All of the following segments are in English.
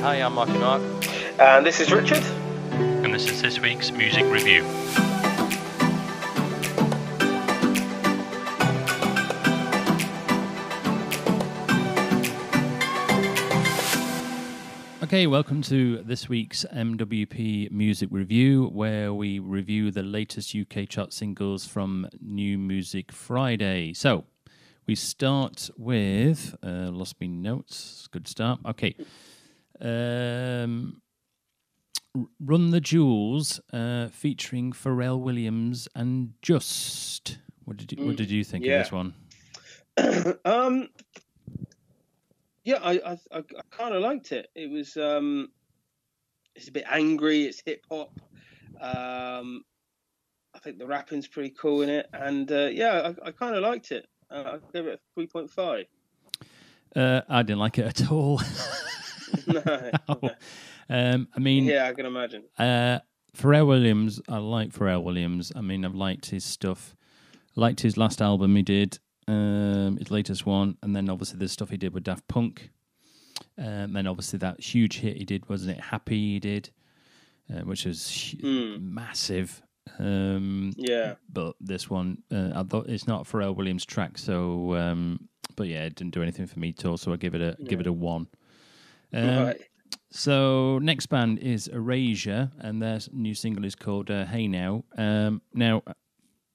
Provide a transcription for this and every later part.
Hi, I'm Marky Mark. And this is Richard. And this is this week's music review. Okay, welcome to this week's MWP Music Review, where we review the latest UK chart singles from New Music Friday. So, we start with uh, lost me notes. Good start. Okay, um, Run the Jewels, uh, featuring Pharrell Williams and Just. What did you What did you think yeah. of this one? um, yeah, I I, I, I kind of liked it. It was um, it's a bit angry. It's hip hop. Um, I think the rapping's pretty cool in it, and uh, yeah, I, I kind of liked it. Uh, I gave it a three point five. Uh, I didn't like it at all. no. um, I mean, Yeah, I can imagine. Uh, Pharrell Williams, I like Pharrell Williams. I mean, I've liked his stuff. I liked his last album he did, um, his latest one, and then obviously the stuff he did with Daft Punk. Um, and obviously that huge hit he did, wasn't it? Happy he did, uh, which was Mm. massive. Um, Yeah. but this one, uh, I thought it's not a Pharrell Williams track, so um, but yeah, it didn't do anything for me at all. So I give it a give it a one. Um, right. so next band is Erasure, and their new single is called uh, "Hey Now." Um, now,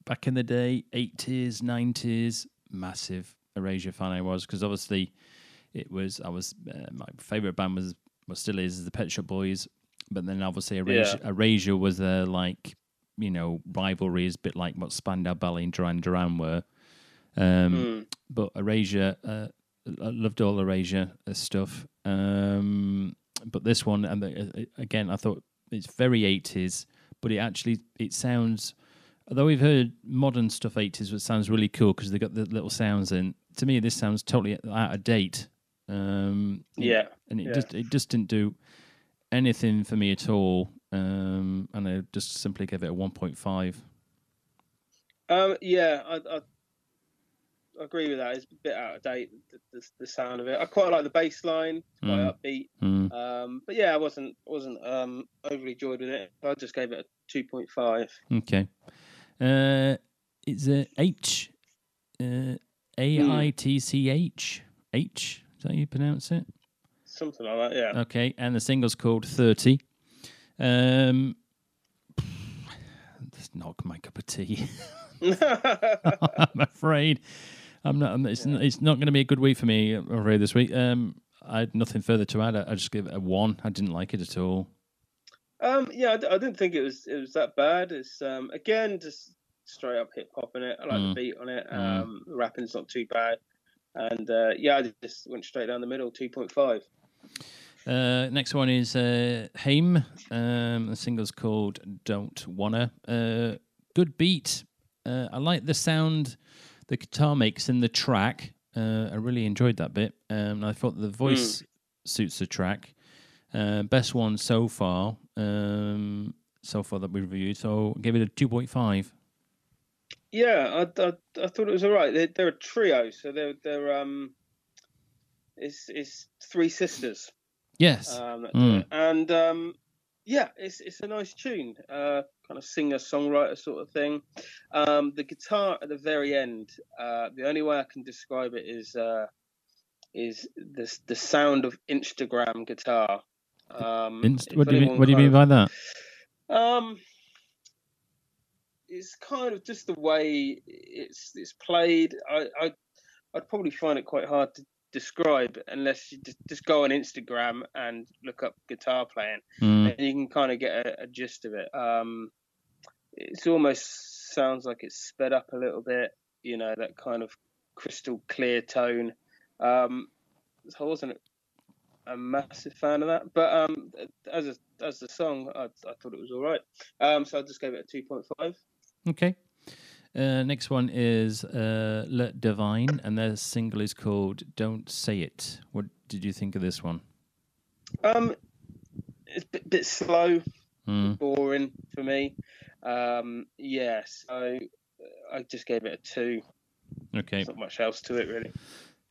back in the day, eighties, nineties, massive Erasure fan I was because obviously it was I was uh, my favorite band was well still is the Pet Shop Boys, but then obviously Erasure, Erasure was uh, like you know rivalries, bit like what Spandau Ballet and Duran Duran were. Um, Mm. but Erasure, uh, I loved all Erasure uh, stuff. Um, but this one, and the, uh, again, I thought it's very eighties, but it actually it sounds. Although we've heard modern stuff eighties, which sounds really cool because they got the little sounds in. To me, this sounds totally out of date. Um, Yeah. and it yeah. just it just didn't do anything for me at all. Um, and I just simply gave it a one point five. Um, yeah, I, I, I agree with that. It's a bit out of date, the, the, the sound of it. I quite like the bass line, it's quite Mm. upbeat. Mm. Um, but yeah, I wasn't wasn't um, overly joyed with it. I just gave it a two point five. Okay. Uh, it's a H, uh, A I T C H H. Is that how you pronounce it? Something like that, yeah. Okay, and the single's called Thirty. Um, that's not my cup of tea. I'm afraid. I'm not. I'm, it's, it's not going to be a good week for me. I'm this week. Um, I had nothing further to add. I, I just give it a one. I didn't like it at all. um, yeah, I, d- I didn't think it was it was that bad. It's um, again just straight up hip hop in it. I like Mm. the beat on it. Mm. Um, the rapping's not too bad. And uh, yeah, I just went straight down the middle, two point five. Uh, next one is uh, Haim. Um, the single's called "Don't Wanna." Uh, good beat. Uh, I like the sound the guitar makes in the track. Uh, I really enjoyed that bit. Um, I thought the voice suits the track. Uh, best one so far. Um, so far that we've reviewed. So I give it a two point five. Yeah, I, I, I thought it was all right. They're, they're a trio, so they're they're um, it's it's three sisters. Yes. Um, Mm. and um, yeah, it's it's a nice tune, uh, kind of singer songwriter sort of thing. Um, the guitar at the very end, uh, the only way I can describe it is uh, is the the sound of Instagram guitar. Um, Inst- what do you mean? What do you mean by that? um, it's kind of just the way it's it's played. I, I I'd probably find it quite hard to describe unless you just, just go on Instagram and look up guitar playing, Mm. and you can kind of get a, a gist of it. Um, it's almost sounds like it's sped up a little bit. You know that kind of crystal clear tone. Um, so I wasn't a massive fan of that, but um, as a, as the song, I, I thought it was all right. Um, so I just gave it a two point five. Okay. Uh, next one is uh, L Devine, and their single is called "Don't Say It." What did you think of this one? Um, it's a bit, bit slow, Mm. boring for me. Um, yeah, so I just gave it a two. Okay. There's not much else to it really.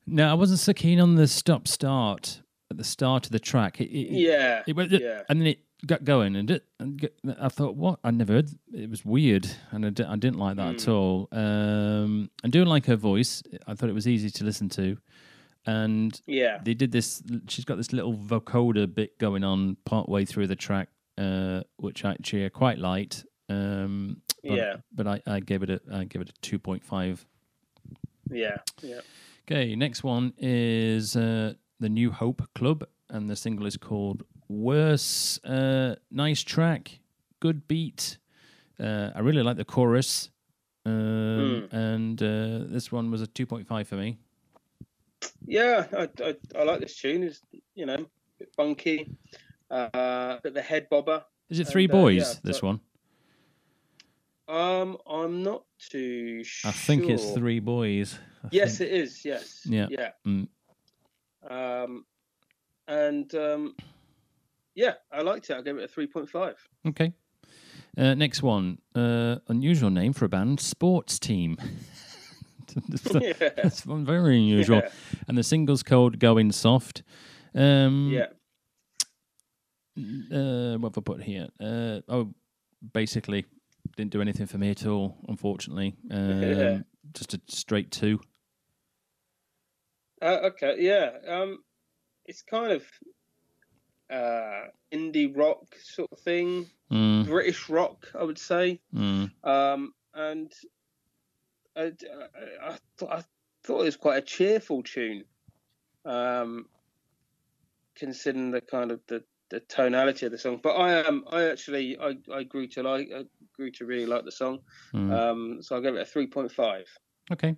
No, I wasn't so keen on the stop start at the start of the track. It, it, Yeah. it went, yeah. and then it got going, and, it, and get- I thought, what? I never heard. It was weird, and I, didn't like that at Mm. all. Um, I do like her voice. I thought it was easy to listen to, and Yeah. they did this. She's got this little vocoder bit going on part way through the track, uh, which actually I quite liked. Um, but, Yeah. but I, I gave it a I gave it a two point five. Yeah. Yeah. Okay, next one is uh, the New Hope Club, and the single is called Worse. Uh, nice track, good beat. Uh, I really like the chorus, um, and uh, this one was a two point five for me. Yeah, I, I, I like this tune. It's you know, a bit funky, uh, of a head bobber. Is it Three And, uh, Boys? yeah, this so- one, Um, I'm not too sure. I think it's Three Boys. I Yes, think. it is. Yes. Yeah. Yeah. Mm. Um, and um, yeah, I liked it. I gave it a three point five. Okay. Uh, next one, uh, unusual name for a band, Sports Team. yeah. That's very unusual. Yeah. And the single's called Going Soft. Um, Yeah. uh, what have I put here? Uh, oh, basically, didn't do anything for me at all, unfortunately. Um, Yeah. Just a straight two. Uh, okay. Yeah. Um, it's kind of uh indie rock sort of thing, Mm, British rock, I would say. mm, Um, and I, I, I, th- I thought it was quite a cheerful tune, um, considering the kind of the, the tonality of the song. But I am, I actually, I, I grew to like, I grew to really like the song. mm. Um, so I gave it a three point five. Okay.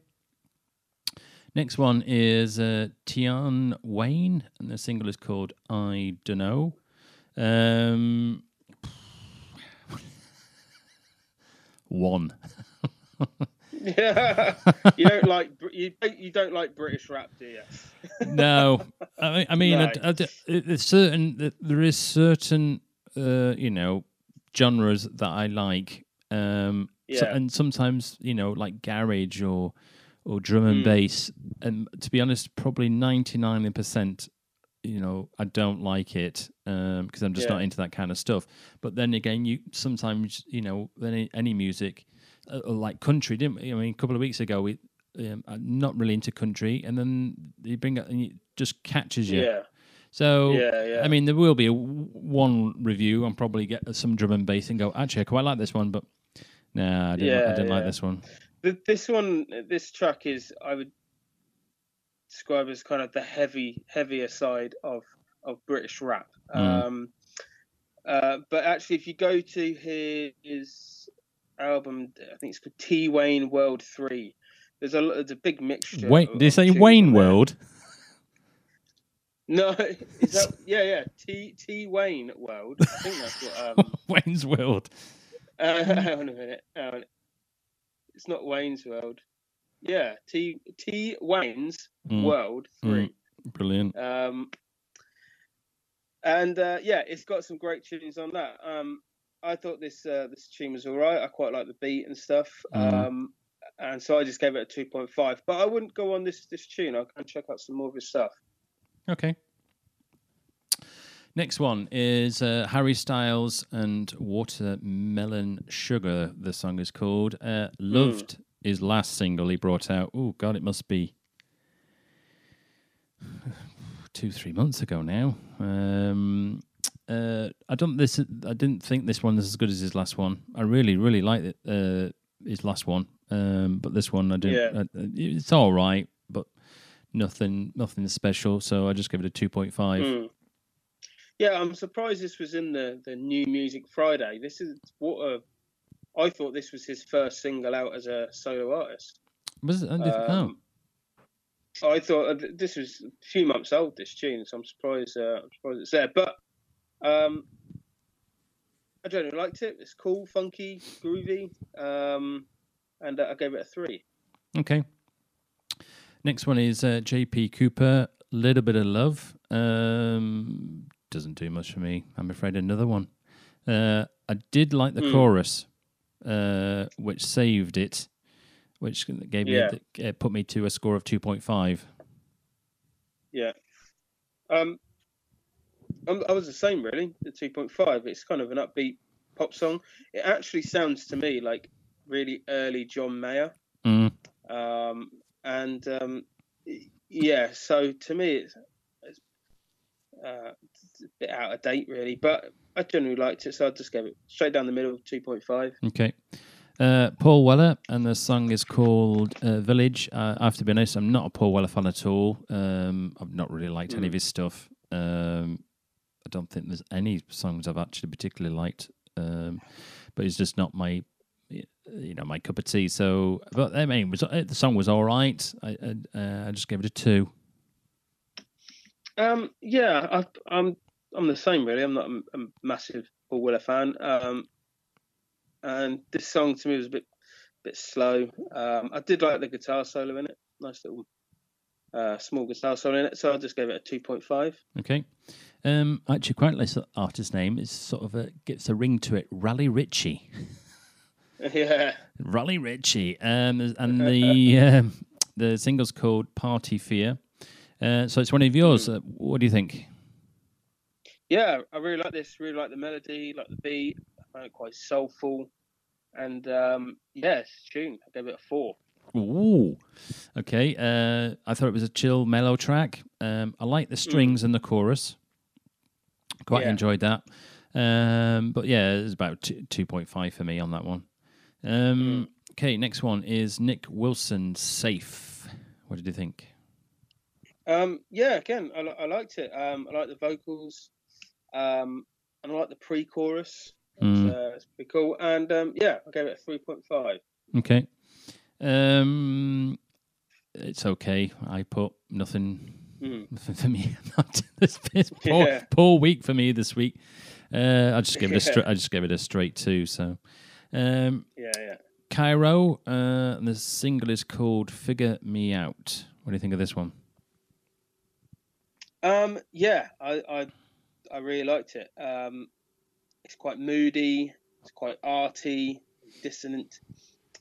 Next one is uh, Tion Wayne, and the single is called I Dunno. Um, one. Yeah, you don't like you don't, you don't like British rap, do you? no, I mean, I mean, I No. I d- it- it's certain there is certain, uh, you know, genres that I like, um, so- and sometimes you know, like garage or or drum and Mm. bass. And to be honest, probably ninety nine percent, you know, I don't like it because I'm just Yeah. not into that kind of stuff. But then again, you sometimes, you know, any, any music, uh, uh, like country, didn't we? I mean, a couple of weeks ago, we. Um, I'm not really into country, and then you bring it, and it just catches you. Yeah, So, yeah, yeah. I mean, there will be a, one review. and probably get some drum and bass and go, actually, I quite like this one, but nah, I didn't, I didn't like this one. Th- this one, this track is, I would describe as kind of the heavy, heavier side of of British rap. Mm. Um, uh, but actually, if you go to his album, I think it's called T Wayne World Three. There's a there's a big mixture. Wait, did you say Wayne there. World? No, is that yeah yeah T T Wayne World? I think that's what. Um, Wayne's World. uh, hang on a minute. Hang on. It's not Wayne's World. Yeah, T T Wayne's Mm, World Three. Brilliant. Um, and uh, yeah, it's got some great tunes on that. Um, I thought this uh, this tune was all right. I quite like the beat and stuff. Mm. Um, and so I just gave it a two point five. But I wouldn't go on this this tune. I can check out some more of his stuff. Okay. Next one is uh, Harry Styles and Watermelon Sugar. The song is called. Uh, Loved his last single he brought out. Oh God, it must be two, three months ago now. Um, uh, I don't. This I didn't think this one was as good as his last one. I really, really liked it. Uh, his last one, um, but this one I didn't. Yeah. uh, it's all right, but nothing, nothing special. So I just give it a two point five. Mm. Yeah, I'm surprised this was in the the New Music Friday. This is what a. I thought this was his first single out as a solo artist. Was it? I didn't- oh, Um, I thought uh, this was a few months old. This tune, so I'm surprised. Uh, I'm surprised it's there. But um, I generally liked it. It's cool, funky, groovy, um, and uh, I gave it a three. okay. Next one is uh, JP Cooper. Little bit of love. Um, doesn't do much for me. I'm afraid. Another one. Uh, I did like the Hmm. chorus, uh, which saved it, which gave Yeah. me uh, put me to a score of two point five. Yeah. Um, I'm, I was the same really. The 2.5. It's kind of an upbeat pop song. It actually sounds to me like really early John Mayer. Mm. Um, and um, yeah, so to me it's, it's, uh, it's a bit out of date really, but I generally liked it, so I just gave it straight down the middle, 2.5. Okay. Uh, Paul Weller, and the song is called uh, Village. Uh, I have to be honest, I'm not a Paul Weller fan at all. Um, I've not really liked any of his stuff. Um, I don't think there's any songs I've actually particularly liked, um, but it's just not my, you know, my cup of tea. So, but I mean, was, uh, the song was all right. I, I, uh, I just gave it a two. Um, yeah, I, I'm I'm the same really. I'm not a, a massive Paul Weller fan. Um, and this song to me was a bit bit slow. Um, I did like the guitar solo in it. Nice little uh, small guitar solo in it. So I just gave it a two point five. Okay. Um, actually, quite like the artist's name is sort of a gets a ring to it. Rally Ritchie. yeah. Raleigh Ritchie. Um, and the um, the single's called Party Fear. Uh, so it's one of yours. Uh, what do you think? Yeah, I really like this. Really like the melody, like the beat. I found it quite soulful, and um, yeah, tune. I gave it a four. Ooh, okay. Uh, I thought it was a chill, mellow track. Um, I like the strings and the chorus. Quite Yeah. enjoyed that. Um, but yeah, it's about two, 2.5 for me on that one. Um, Okay, next one is Nick Wilson, Safe. What did you think? Um, yeah, again, I, I liked it. Um, I like the vocals, um, and I like the pre-chorus. It's, Mm. uh, it's pretty cool. And um, yeah, I gave it a three point five. Okay. Um, it's okay. I put nothing, Mm. nothing for me. this this poor, Yeah. poor week for me this week. Uh, I just gave it a straight. I just gave it a straight two. So, um, Yeah, yeah. Cairo. Uh, and the single is called "Figure Me Out." What do you think of this one? Um, yeah, I, I I really liked it. Um, it's quite moody. It's quite arty, dissonant,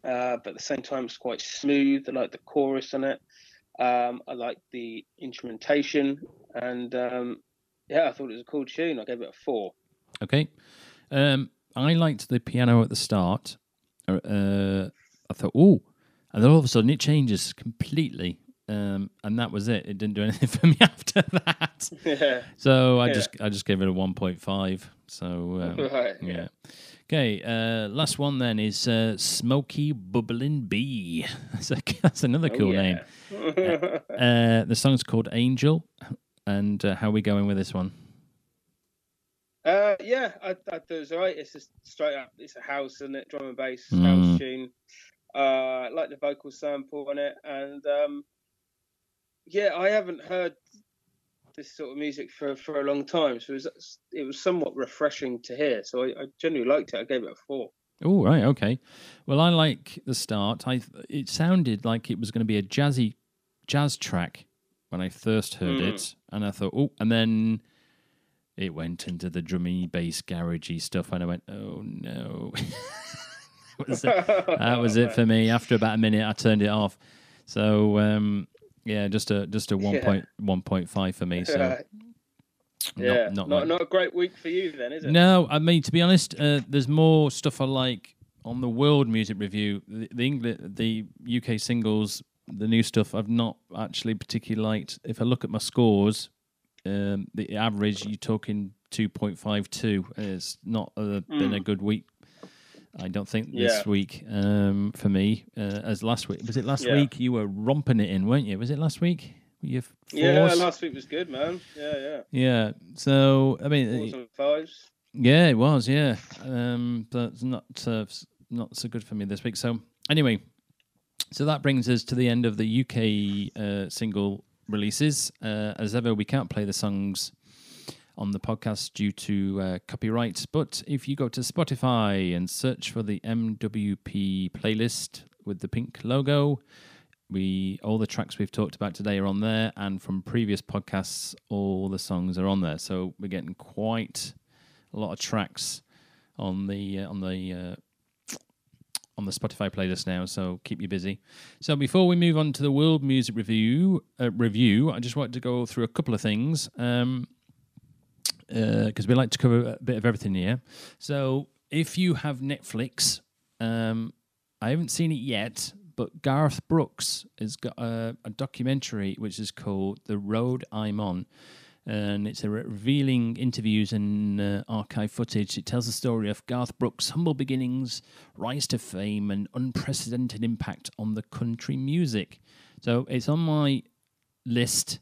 uh, but at the same time, it's quite smooth. I like the chorus on it. Um, I like the instrumentation, and um, yeah, I thought it was a cool tune. I gave it a four. Okay. Um, I liked the piano at the start. Uh, Uh, I thought, oh, and then all of a sudden it changes completely. Um, and that was it. It didn't do anything for me after that. yeah, So I Yeah. just I just gave it a one point five. So um, right. yeah. Okay. Uh, last one then is uh, Smoky Bubbling Bee. That's, a, that's another Oh, cool name. yeah. Uh, the song's called Angel. And uh, how are we going with this one? Uh, yeah, I, I thought it was alright. It's just straight up. It's a house, isn't it? Drum and bass Mm. house tune. Uh, I like the vocal sample on it, and um, yeah, I haven't heard this sort of music for for a long time, so it was it was somewhat refreshing to hear. So I, I genuinely liked it. I gave it a four. Oh right, okay. Well, I like the start. I it sounded like it was going to be a jazzy jazz track when I first heard Mm. it, and I thought, oh, and then it went into the drummy bass garagey stuff, and I went, oh no. that was it, that was it for me. After about a minute, I turned it off. So um, yeah, just a just a one Yeah. point one point five for me. So Right. not- yeah, not, not like- not a great week for you then, is it? no, I mean to be honest, uh, there's more stuff I like on the World Music Review. The the, Engli- the UK singles, the new stuff, I've not actually particularly liked. If I look at my scores, um, the average you're talking two point five two. It's not uh, been a good week. I don't think this. Yeah. week um, for me uh, as last week. Was it last Yeah. week? You were romping it in, weren't you? Was it last week? You Yeah, last week was good, man. Yeah, yeah. yeah. So I mean, Fours and fives. yeah, it was. Yeah, um, but not uh, not so good for me this week. So anyway, so that brings us to the end of the UK uh, single releases. Uh, as ever, we can't play the songs on the podcast due to uh, copyright. But if you go to Spotify and search for the MWP playlist with the pink logo, we all the tracks we've talked about today are on there, and from previous podcasts, all the songs are on there. So we're getting quite a lot of tracks on the uh, on the uh, on the Spotify playlist now. So keep you busy. So before we move on to the World Music Review uh, review, I just wanted to go through a couple of things. Um, because we like to cover a bit of everything here. So if you have Netflix, um, I haven't seen it yet, but Garth Brooks has got a, a documentary which is called "The Road I'm On." And it's a re- revealing interviews and uh, archive footage. It tells the story of Garth Brooks' humble beginnings, rise to fame, and unprecedented impact on the country music. So it's on my list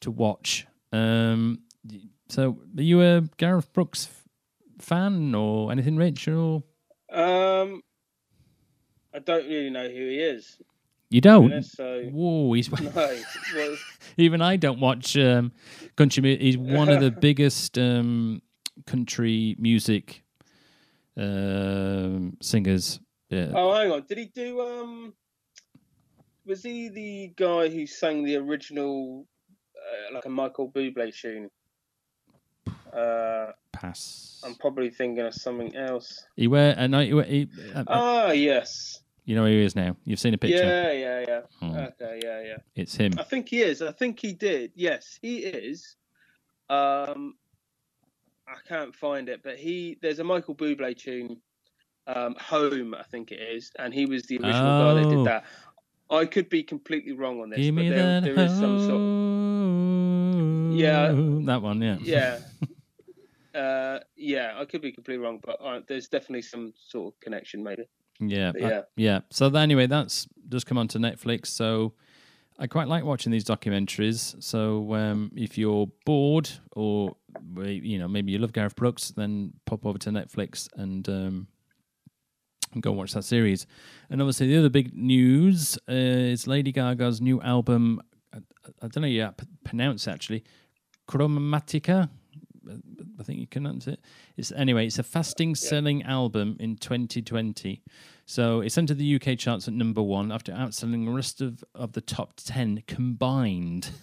to watch. Um, so, are you a Gareth Brooks fan or anything, Rich? Or Um, I don't really know who he is. you don't? honest, So Whoa, he's no. Even I don't watch um, country. mu- He's one of the biggest um, country music um, singers. Yeah. oh, hang on. Did he do? Um, was he the guy who sang the original, uh, like a Michael Bublé tune? Uh, Pass. I'm probably thinking of something else. He wear a night. He, uh, uh, Ah, yes. you know who he is now. You've seen a picture. Yeah, yeah, yeah. Hmm. Okay, yeah, yeah. It's him. I think he is. I think he did. Yes, he is. Um, I can't find it, but he there's a Michael Bublé tune, um, "Home," I think it is, and he was the original guy that Oh. did that. I could be completely wrong on this, Give but there, there is some sort. Of, Yeah. that one. Yeah. yeah, uh, yeah, I could be completely wrong, but uh, there's definitely some sort of connection, maybe. Yeah, But uh, yeah. yeah. So anyway, that's just come onto Netflix. So I quite like watching these documentaries. So um, if you're bored, or you know maybe you love Gareth Brooks, then pop over to Netflix and um, and go watch that series. And obviously, the other big news uh, is Lady Gaga's new album. I, I don't know yeah p- pronounce actually, Chromatica. I think you can pronounce it. It's anyway. It's a fasting selling album in 2020. So it's entered the UK charts at number one after outselling the rest of, of the top ten combined.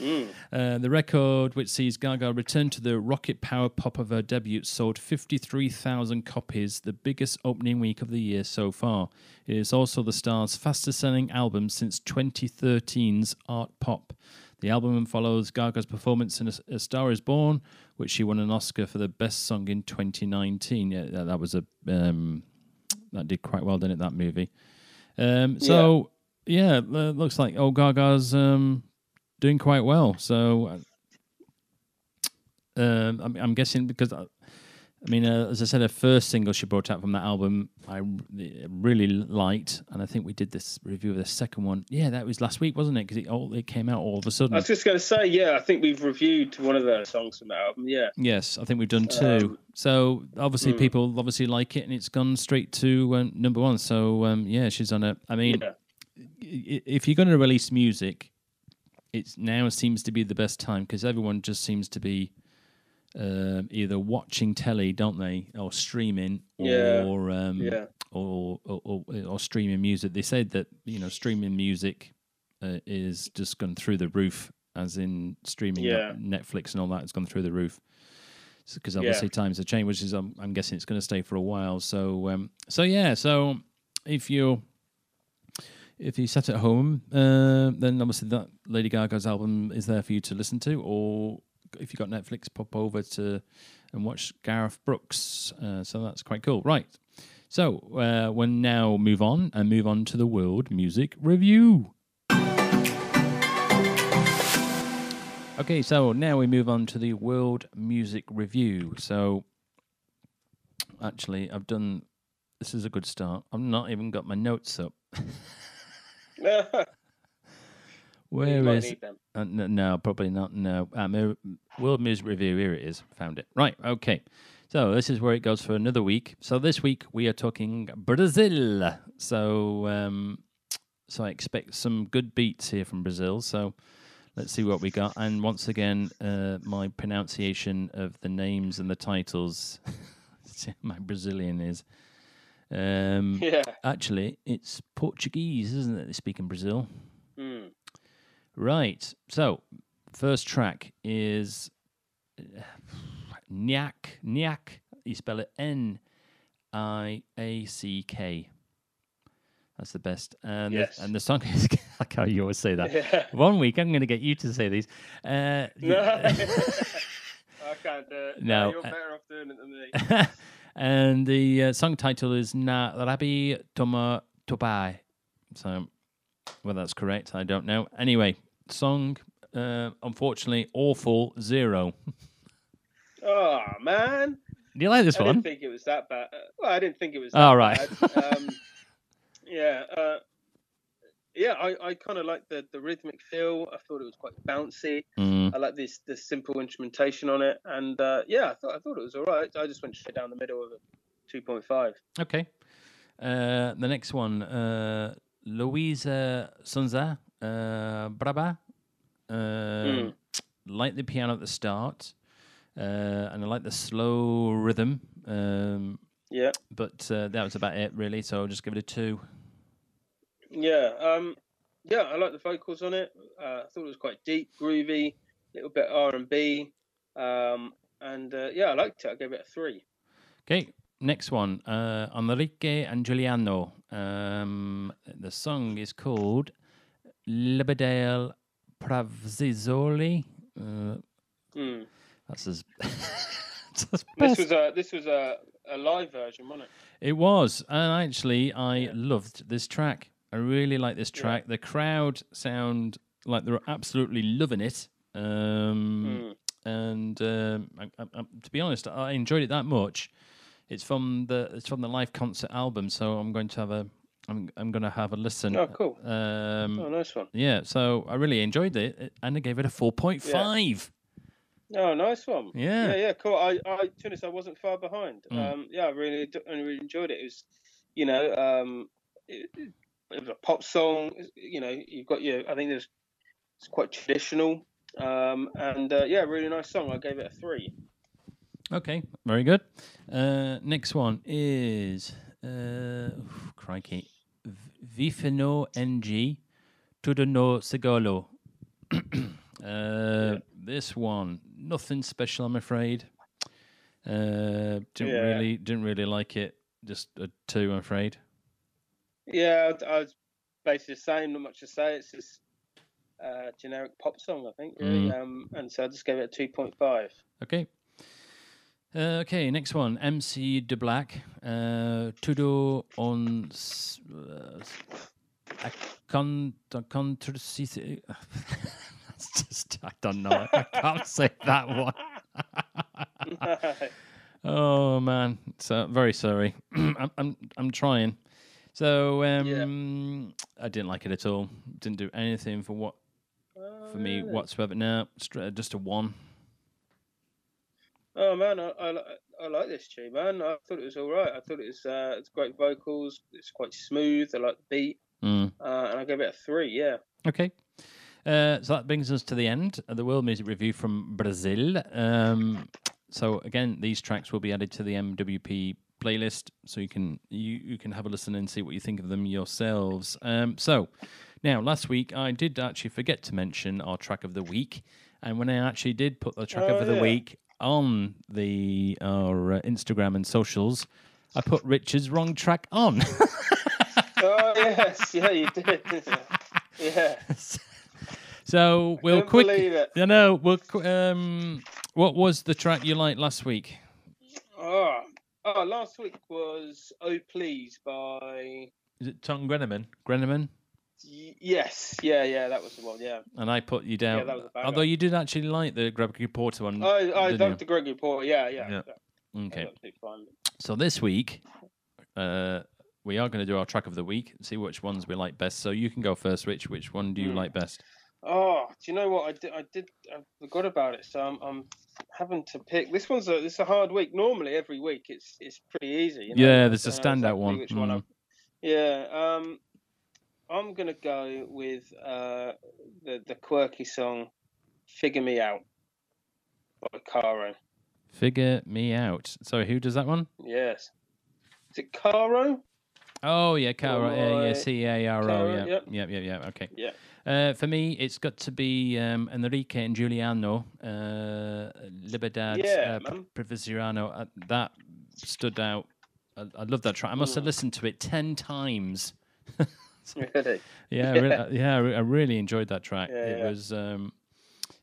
Mm. Uh, the record, which sees Gaga return to the rocket power pop of her debut, sold 53,000 copies, the biggest opening week of the year so far. It is also the star's fastest selling album since 2013's Art Pop. The album follows Gaga's performance in A, Star Is Born, which she won an Oscar for the best song in 2019. Yeah, that, was a um, that did quite well, didn't it? That movie. Um, so yeah, it looks like oh Gaga's um, doing quite well. So uh, um, I'm, I'm guessing because uh, I mean, uh, as I said, her first single she brought out from that album, I really liked, and I think we did this review of the second one. Yeah, that was last week, wasn't it? Because it all it came out all of a sudden. I was just going to say, yeah, I think we've reviewed one of the songs from that album. Yeah, Yes, I think we've done two. Um, so obviously, mm. people obviously like it, and it's gone straight to um, number one. So um, yeah, she's on a. I mean, yeah, if you're going to release music, it now seems to be the best time because everyone just seems to be um either watching telly, don't they, or streaming, Yeah, or um, yeah. or, or, or or streaming music. They said that you know streaming music uh, is just gone through the roof, as in streaming Yeah. Netflix and all that has gone through the roof. Because Yeah. obviously times have changed, which is um, I'm guessing it's going to stay for a while. So um, so yeah, so if you're if you sat at home, uh, then obviously that Lady Gaga's album is there for you to listen to, or if you've got Netflix, pop over to and watch Gareth Brooks. Uh, so that's quite cool, right? So uh, we'll now move on and move on to the World Music Review. Okay, so now we move on to the World Music Review. So actually, I've done. This is a good start. I've not even got my notes up. Where is uh, no, no, probably not. No. Um, World Music Review. Here it is. Found it. Right. Okay. So this is where it goes for another week. So this week we are talking Brazil. So um, so I expect some good beats here from Brazil. So let's see what we got. And once again, uh, my pronunciation of the names and the titles, my Brazilian is. Um, Yeah. Actually, it's Portuguese, isn't it? They speak in Brazil. Right. So, first track is uh, Nyak. Nyak. You spell it N I A C K. That's the best. And, Yes. the, and the song is, like how you always say that. Yeah. One week I'm going to get you to say these. Uh, No. I can't do it. No, you're better off doing it than me. and the uh, song title is Na Rabi Toma Tobai. So, well, that's correct. I don't know. Anyway, song, uh, unfortunately, awful zero. Oh man, Do you like this I one? I didn't think it was that bad. Well, I didn't think it was. Oh, That right. bad. um, yeah, uh, yeah. I, I kind of like the the rhythmic feel. I thought it was quite bouncy. Mm, I like this the simple instrumentation on it, and uh, yeah, I thought I thought it was all right. I just went straight down the middle of it, two point five. okay. Uh, the next one, uh, Luísa Sonza, uh, Braba. Uh, Mm. Like the piano at the start, uh, and I like the slow rhythm. Um, Yeah, but uh, that was about it, really. So I'll just give it a two. yeah, um, yeah. I like the vocals on it. Uh, I thought it was quite deep, groovy, a little bit R and B, um, and uh, yeah, I liked it. I gave it a three. Okay, next one. Uh, Henrique and Juliano. Um, the song is called Libedale Pravzizoli. Uh, Mm. that's as. that's This was a this was a, a live version, wasn't it? It was, and actually, I Yeah. loved this track. I really like this Yeah. track. The crowd sound like they're absolutely loving it. Um, Mm. and um, I, I, I, to be honest, I enjoyed it that much. It's from the it's from the live concert album, so I'm going to have a I'm I'm going to have a listen. Oh, cool. Um, Oh, nice one. yeah, so I really enjoyed it, and I gave it a four point five. Oh, nice one. Yeah. yeah, yeah, cool. I, I, to be honest, I wasn't far behind. Mm. Um, yeah, I really, I really enjoyed it. It was, you know, um, it, it was a pop song. You know, you've got your, I think there's, it's quite traditional. Um, and uh, yeah, really nice song. I gave it a three. Okay, very good. Uh, next one is uh, oof, crikey, V- Vifino NG Tudano Segolo. uh, This one, nothing special, I'm afraid. Uh, didn't Yeah. really, didn't really like it. Just a two, I'm afraid. Yeah, I, was basically the same. Not much to say. It's just uh, generic pop song, I think. Really. Um, and so I just gave it a two point five. Okay. Uh, okay, next one. MC De Black. Uh, Tudo on. s- Uh, a con- a controsi- That's just. I don't know. I can't say that one. oh man, so very sorry. I'm, I'm I'm trying. So um, I didn't like it at all. Didn't do anything for what for me whatsoever. No, just a one. Oh man, I, I, I like this tune, man. I thought it was all right. I thought it was uh, it's great vocals. It's quite smooth. I like the beat, Mm. uh, and I gave it a three. Yeah. Okay. Uh, so that brings us to the end of the World Music Review from Brazil. Um, so again, these tracks will be added to the MWP playlist, so you can you, you can have a listen and see what you think of them yourselves. Um, so now, last week I did actually forget to mention our track of the week, and when I actually did put the track Oh, of the yeah. week on the our uh, Instagram and socials, I put Richard's wrong track on. oh yes, yeah, you did. yeah. so we'll Couldn't quick. believe it. You know, we'll, um, what was the track you liked last week? Oh, oh, last week was "Oh Please" by. Is it Tom Grenneman? Grenneman? Yes, yeah, yeah, that was the one. Yeah. And I put you down. Yeah, that was a banger. Although you did actually like the Gregory Porter one. I, I liked the Gregory Porter. Yeah, yeah. Yeah. Okay. That's absolutely fine. So this week, uh, we are going to do our track of the week and see which ones we like best. So you can go first, Rich. Which one do you Hmm. like best? Oh, do you know what I did? I did. I forgot about it, so I'm, I'm having to pick. This one's a. This is a hard week. Normally, every week it's it's pretty easy. You know? Yeah, there's a don't standout one. Which one? Mm. I'm, yeah. Um, I'm gonna go with uh the the quirky song "Figure Me Out" by Caro. Figure me out. Sorry, who does that one? Yes. Is it Caro? Oh yeah, Caro. Yeah, yeah, C A R O. Yeah, yep. yeah, yeah, yeah. Okay. Yeah. Uh, for me, it's got to be um, Henrique and Juliano, uh, Liberdad, Yeah, uh. Uh, that stood out. I, I love that track. I must have Mm. listened to it ten times. Really? Yeah, really, uh, yeah, I re- I really enjoyed that track. Yeah, it yeah. was. Um,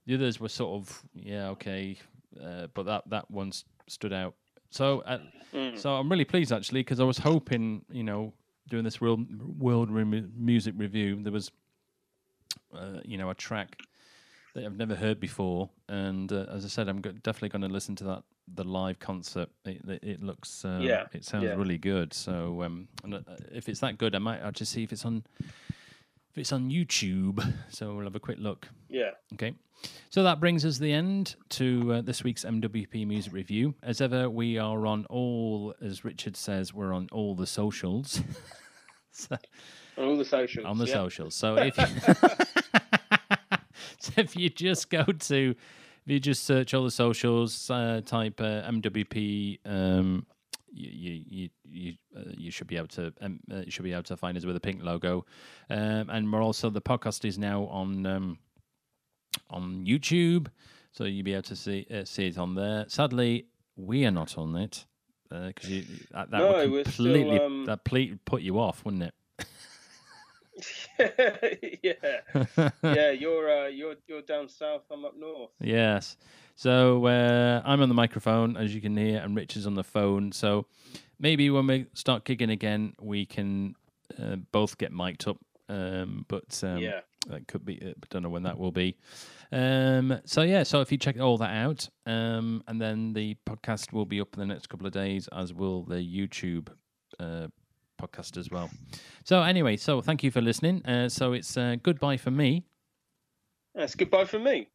the others were sort of yeah, okay. uh, but that that one stood out. So uh, Mm. so I'm really pleased actually because I was hoping, you know, doing this world world remu- music review, there was, uh, you know, a track that I've never heard before, and uh, as I said, I'm go- definitely going to listen to that the live concert. It, it, it looks, uh, Yeah, it sounds yeah. really good. So um, and, uh, if it's that good, I might I'll just see if it's on if it's on YouTube. So we'll have a quick look. Yeah. Okay. So that brings us the end to uh, this week's MWP Music Review. As ever, we are on all, as Richard says, we're on all the socials. So- On all the socials. on the yeah. socials. So if you, so if you just go to, if you just search all the socials, uh, type uh, MWP, um, you you you you, uh, you should be able to um, uh, you should be able to find us with a pink logo, um, and we're also the podcast is now on um, on YouTube, so you'll be able to see uh, see it on there. Sadly, we are not on it because you that, that No, would we're still, completely um, that ple- put you off, wouldn't it? yeah. Yeah. You're uh, you're you're down south. I'm up north. Yes. So uh, I'm on the microphone, as you can hear, and Rich is on the phone. So maybe when we start kicking again, we can uh, both get mic'd up. Um, but um, Yeah. that could be. I don't know when that will be. Um, so yeah. So if you check all that out, um, and then the podcast will be up in the next couple of days, as will the YouTube uh, podcast as well. So anyway, so thank you for listening. Uh, so it's uh, goodbye for me. That's goodbye for me.